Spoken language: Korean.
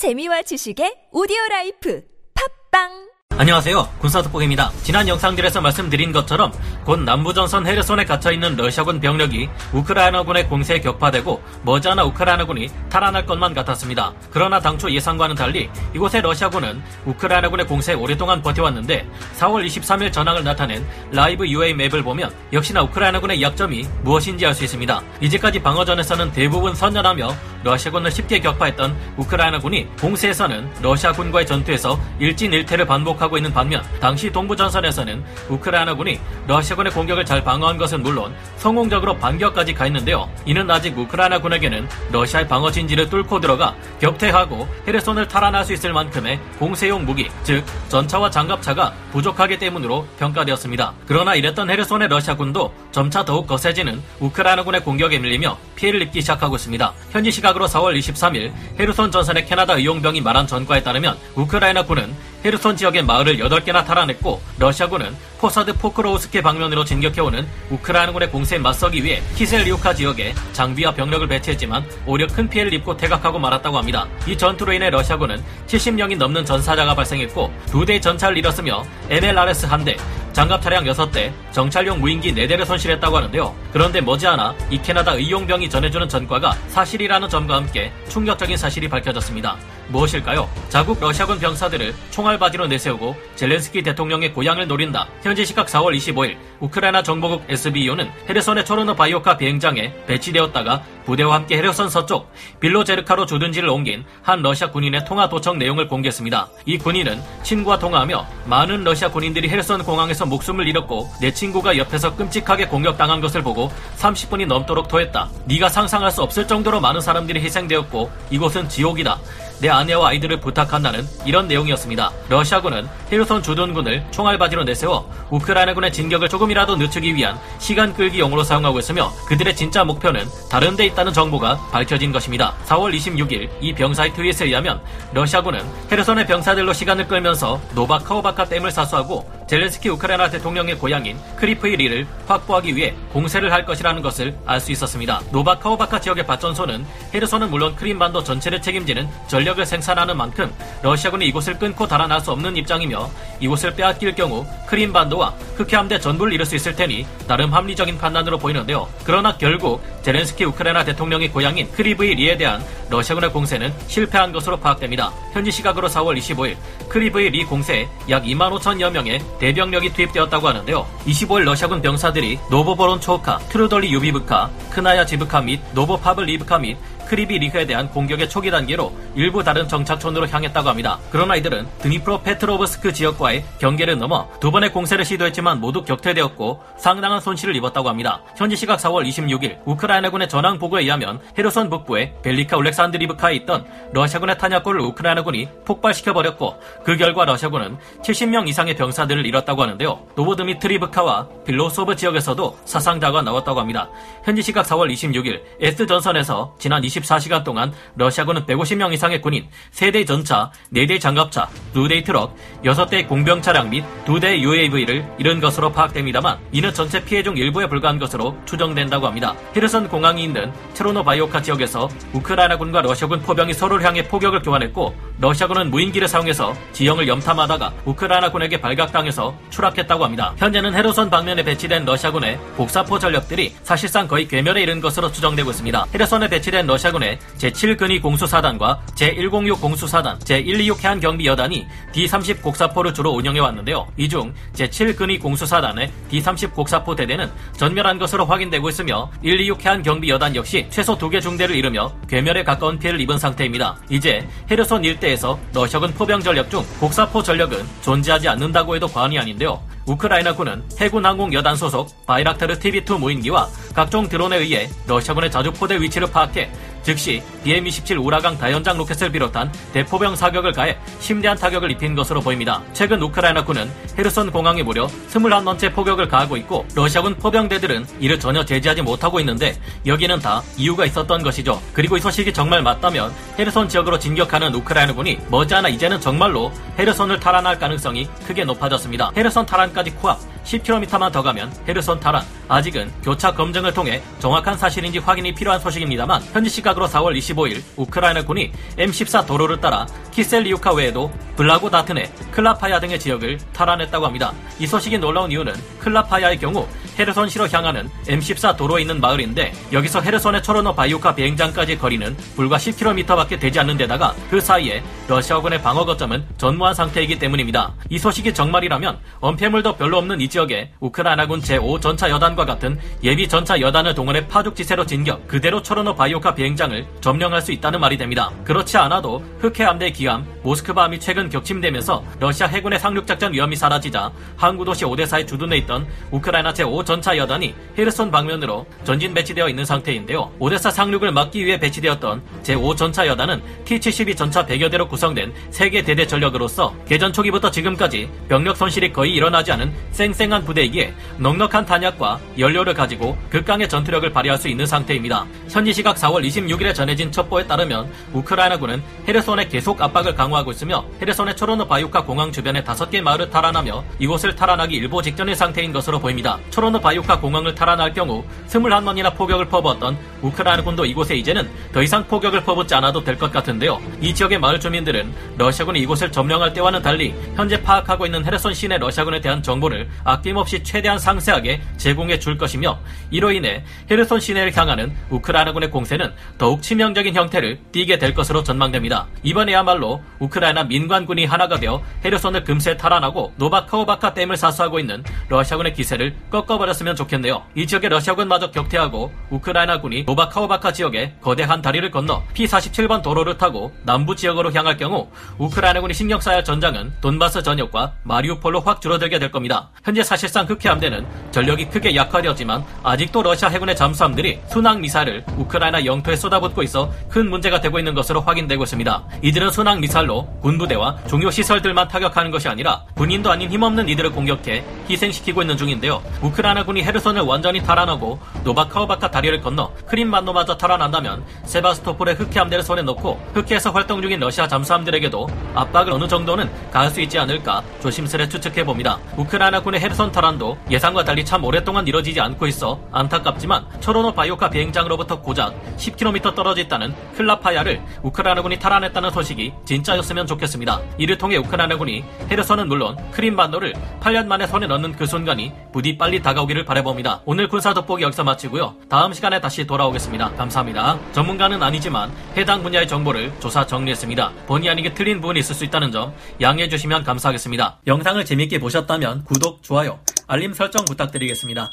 재미와 지식의 오디오 라이프. 팟빵 안녕하세요. 군사특보입니다. 지난 영상들에서 말씀드린 것처럼 곧 남부전선 헤르손에 갇혀있는 러시아군 병력이 우크라이나군의 공세에 격파되고 머지않아 우크라이나군이 탈환할 것만 같았습니다. 그러나 당초 예상과는 달리 이곳의 러시아군은 우크라이나군의 공세에 오랫동안 버텨왔는데 4월 23일 전황을 나타낸 Live UA Map을 보면 역시나 우크라이나군의 약점이 무엇인지 알 수 있습니다. 이제까지 방어전에서는 대부분 선전하며 러시아군을 쉽게 격파했던 우크라이나군이 공세에서는 러시아군과의 전투에서 일진일퇴를 반복하고 있는 반면 당시 동부전선에서는 우크라이나군이 러시아군의 공격을 잘 방어한 것은 물론 성공적으로 반격까지 가했는데요. 이는 아직 우크라이나군에게는 러시아의 방어 진지를 뚫고 들어가 격퇴하고 헤르손을 탈환할 수 있을 만큼의 공세용 무기, 즉 전차와 장갑차가 부족하기 때문으로 평가되었습니다. 그러나 이랬던 헤르손의 러시아군도 점차 더욱 거세지는 우크라이나군의 공격에 밀리며 피해를 입기 시작하고 있습니다. 현지 시각으로 4월 23일 헤르손 전선의 캐나다 의용병이 말한 전과에 따르면 우크라이나군은 헤르손 지역의 마을을 8개나 탈환했고 러시아군은 포사드 포크로우스키 방면으로 진격해오는 우크라이나군의 공세에 맞서기 위해 키셀리우카 지역에 장비와 병력을 배치했지만 오히려 큰 피해를 입고 퇴각하고 말았다고 합니다. 이 전투로 인해 러시아군은 70명이 넘는 전사자가 발생했고 두 대의 전차를 잃었으며 MLRS 한 대, 장갑 차량 6대, 정찰용 무인기 4대를 손실했다고 하는데요. 그런데 머지않아 이 캐나다 의용병이 전해주는 전과가 사실이라는 점과 함께 충격적인 사실이 밝혀졌습니다. 무엇일까요? 자국 러시아군 병사들을 총알바지로 내세우고 젤렌스키 대통령의 고향을 노린다. 현지 시각 4월 25일 우크라이나 정보국 SBU는 헤르손의 초르노 바이오카 비행장에 배치되었다가 부대와 함께 헤르손 서쪽 빌로제르카로 주둔지를 옮긴 한 러시아 군인의 통화 도청 내용을 공개했습니다. 이 군인은 친구와 통화하며 많은 러시아 군인들이 헤르손 공항에서 목숨을 잃었고 내 친구가 옆에서 끔찍하게 공격당한 것을 보고 30분이 넘도록 토했다. 네가 상상할 수 없을 정도로 많은 사람들이 희생되었고 이곳은 지옥이다. 내 아내와 아이들을 부탁한다는 이런 내용이었습니다. 러시아군은 헤르손 주둔군을 총알받이로 내세워 우크라이나군의 진격을 조금이라도 늦추기 위한 시간 끌기용으로 사용하고 있으며 그들의 진짜 목표는 다른 데 있다는 정보가 밝혀진 것입니다. 4월 26일 이 병사의 트윗에 의하면 러시아군은 헤르손의 병사들로 시간을 끌면서 노바카호우카 댐을 사수하고 젤렌스키 우크라이나 대통령의 고향인 크리브이 리흐를 확보하기 위해 공세를 할 것이라는 것을 알 수 있었습니다. 노바카호우카 지역의 발전소는 헤르손은 물론 크림반도 전체를 책임지는 전력을 생산하는 만큼 러시아군이 이곳을 끊고 달아날 수 없는 입장이며 이곳을 빼앗길 경우 크림반도와 흑해함대 전부를 잃을 수 있을 테니 나름 합리적인 판단으로 보이는데요. 그러나 결국 젤렌스키 우크라이나 대통령의 고향인 크리브이 리에 대한 러시아군의 공세는 실패한 것으로 파악됩니다. 현지 시각으로 4월 25일 크리브이 리 공세에 약 2만 5천여 명의 대병력이 투입되었다고 하는데요. 25일 러시아군 병사들이 노보보론초우카, 트루돌리 유비브카, 크나야 지브카 및 노보파블 리브카 및 크리비 리흐에 대한 공격의 초기 단계로 일부 다른 정착촌으로 향했다고 합니다. 그러나 이들은 드니프로 페트로브스크 지역과의 경계를 넘어 두 번의 공세를 시도했지만 모두 격퇴되었고 상당한 손실을 입었다고 합니다. 현지 시각 4월 26일 우크라이나군의 전황 보고에 의하면 헤르손 북부의 벨리카 올렉산드리브카에 있던 러시아군의 탄약고를 우크라이나군이 폭발시켜버렸고 그 결과 러시아군은 70명 이상의 병사들을 잃었다고 하는데요. 노보드미트리브카와 빌로소브 지역에서도 사상자가 나왔다고 합니다. 현지 시각 4월 26일 S 전선에서 지난 20 24시간 동안 러시아군은 150명 이상의 군인, 3대 전차, 4대 장갑차, 2대의 트럭, 6대의 공병 차량 및 2대의 UAV를 잃은 것으로 파악됩니다만 이는 전체 피해 중 일부에 불과한 것으로 추정된다고 합니다. 헤르손 공항이 있는 초르노바이우카 지역에서 우크라이나군과 러시아군 포병이 서로를 향해 포격을 교환했고 러시아군은 무인기를 사용해서 지형을 염탐하다가 우크라이나군에게 발각당해서 추락했다고 합니다. 현재는 헤르손 방면에 배치된 러시아군의 곡사포 전력들이 사실상 거의 괴멸에 이른 것으로 추정되고 있습니다. 헤르손에 배치된 러시아 러시아군의 제7근위 공수사단과 제106 공수사단, 제126 해안경비 여단이 D30 곡사포를 주로 운영해 왔는데요. 이 중 제7근위 공수사단의 D30 곡사포 대대는 전멸한 것으로 확인되고 있으며 126 해안경비 여단 역시 최소 2개 중대를 잃으며 괴멸에 가까운 피해를 입은 상태입니다. 이제 헤르손 일대에서 러시아군 포병 전력 중 곡사포 전력은 존재하지 않는다고 해도 과언이 아닌데요. 우크라이나군은 해군 항공 여단 소속 바이락타르 TB2 무인기와 각종 드론에 의해 러시아군의 자주포대 위치를 파악해 즉시 BM-27 우라강 다연장 로켓을 비롯한 대포병 사격을 가해 심대한 타격을 입힌 것으로 보입니다. 최근 우크라이나군은 헤르손 공항에 무려 21번째 포격을 가하고 있고 러시아군 포병대들은 이를 전혀 제지하지 못하고 있는데 여기는 다 이유가 있었던 것이죠. 그리고 이 소식이 정말 맞다면 헤르손 지역으로 진격하는 우크라이나군이 머지않아 이제는 정말로 헤르손을 탈환할 가능성이 크게 높아졌습니다. 헤르손 탈환까지 코앞 10km만 더 가면 헤르손 탈환. 아직은 교차 검증을 통해 정확한 사실인지 확인이 필요한 소식입니다만 현지 시각으로 4월 25일 우크라이나 군이 M14 도로를 따라 키셀리우카 외에도 블라고 다트네, 클라파야 등의 지역을 탈환했다고 합니다. 이 소식이 놀라운 이유는 클라파야의 경우 헤르손시로 향하는 M14 도로에 있는 마을인데 여기서 헤르손의 초로노 바이오카 비행장까지 거리는 불과 10km밖에 되지 않는 데다가 그 사이에 러시아군의 방어 거점은 전무한 상태이기 때문입니다. 이 소식이 정말이라면 엄폐물도 별로 없는 이 지역 에 우크라이나군 제5전차 여단과 같은 예비 전차 여단을 동원해 파죽지세로 진격 그대로 초로노 바이오카 비행장을 점령할 수 있다는 말이 됩니다. 그렇지 않아도 흑해 함대 기함 모스크바함이 최근 격침되면서 러시아 해군의 상륙작전 위험이 사라지자 항구 도시 오데사에 주둔해 있던 우크라이나 제5전차 여단이 헤르손 방면으로 전진 배치되어 있는 상태인데요. 오데사 상륙을 막기 위해 배치되었던 제5전차 여단은 T-72 전차 100여 대로 구성된 세계 대대 전력으로서 개전 초기부터 지금까지 병력 손실이 거의 일어나지 않은 쌩쌩한 부대이기에 넉넉한 탄약과 연료를 가지고 극강의 전투력을 발휘할 수 있는 상태입니다. 현지 시각 4월 26일에 전해진 첩보에 따르면 우크라이나군은 헤르손에 계속 압박을 강화하고 있으며 헤르손의 초로노 바이오카 공항 주변의 5개 마을을 탈환하며 이곳을 탈환하기 일보 직전의 상태인 것으로 보입니다. 초로노 바이오카 공항을 탈환할 경우 21번이나 포격을 퍼부었던 우크라이나군도 이곳에 이제는 더 이상 포격을 퍼붓지 않아도 될 것 같은데요. 이 지역의 마을 주민들은 러시아군이 이곳을 점령할 때와는 달리 현재 파악하고 있는 헤르손 시내 러시아군에 대한 정보를 아낌없이 최대한 상세하게 제공해 줄 것이며 이로 인해 헤르손 시내를 향하는 우크라이나군의 공세는 더욱 치명적인 형태를 띠게 될 것으로 전망됩니다. 이번에야말로 우크라이나 민관군이 하나가 되어 헤르손을 금세 탈환하고 노바카오바카 댐을 사수하고 있는 러시아군의 기세를 꺾어버렸으면 좋겠네요. 이 지역의 러시아군마저 격퇴하고 우크라이나군이 노바카오바카 지역에 거대한 다리를 건너 P47번 도로를 타고 남부 지역으로 향할 경우 우크라이나군이 신경 써야 할 전장은 돈바스 전역과 마리우폴로 확 줄어들게 될 겁니다. 현재 사실상 흑해 함대는 전력이 크게 약화되었지만 아직도 러시아 해군의 잠수함들이 순항 미사일을 우크라이나 영토에 쏟아붓고 있어 큰 문제가 되고 있는 것으로 확인되고 있습니다. 이들은 순항 미사일로 군부대와 중요 시설들만 타격하는 것이 아니라 군인도 아닌 힘없는 이들을 공격해 희생시키고 있는 중인데요. 우크라이나군이 헤르손을 완전히 탈환하고 노바카오바카 다리를 건너 크림반도마저 탈환한다면 세바스토폴의 흑해 함대를 손에 넣고 흑해에서 활동 중인 러시아 잠수함들에게도 압박을 어느 정도는 가할 수 있지 않을까 조심스레 추측해 봅니다. 우크라이나군의 헤르 손 탈환도 예상과 달리 참 오랫동안 이뤄지지 않고 있어 안타깝지만 초로노 바이오카 비행장으로부터 고작 10km 떨어져 있다는 클라파야를 우크라이나군이 탈환했다는 소식이 진짜였으면 좋겠습니다. 이를 통해 우크라이나군이 헤르손은 물론 크림반도를 8년 만에 손에 넣는 그 순간이 부디 빨리 다가오기를 바라봅니다. 오늘 군사 돋보기 여기서 마치고요. 다음 시간에 다시 돌아오겠습니다. 감사합니다. 전문가는 아니지만 해당 분야의 정보를 조사 정리했습니다. 본의 아니게 틀린 부분이 있을 수 있다는 점 양해해 주시면 감사하겠습니다. 영상을 재밌게 보셨다면 구독, 좋아요, 알림 설정 부탁드리겠습니다.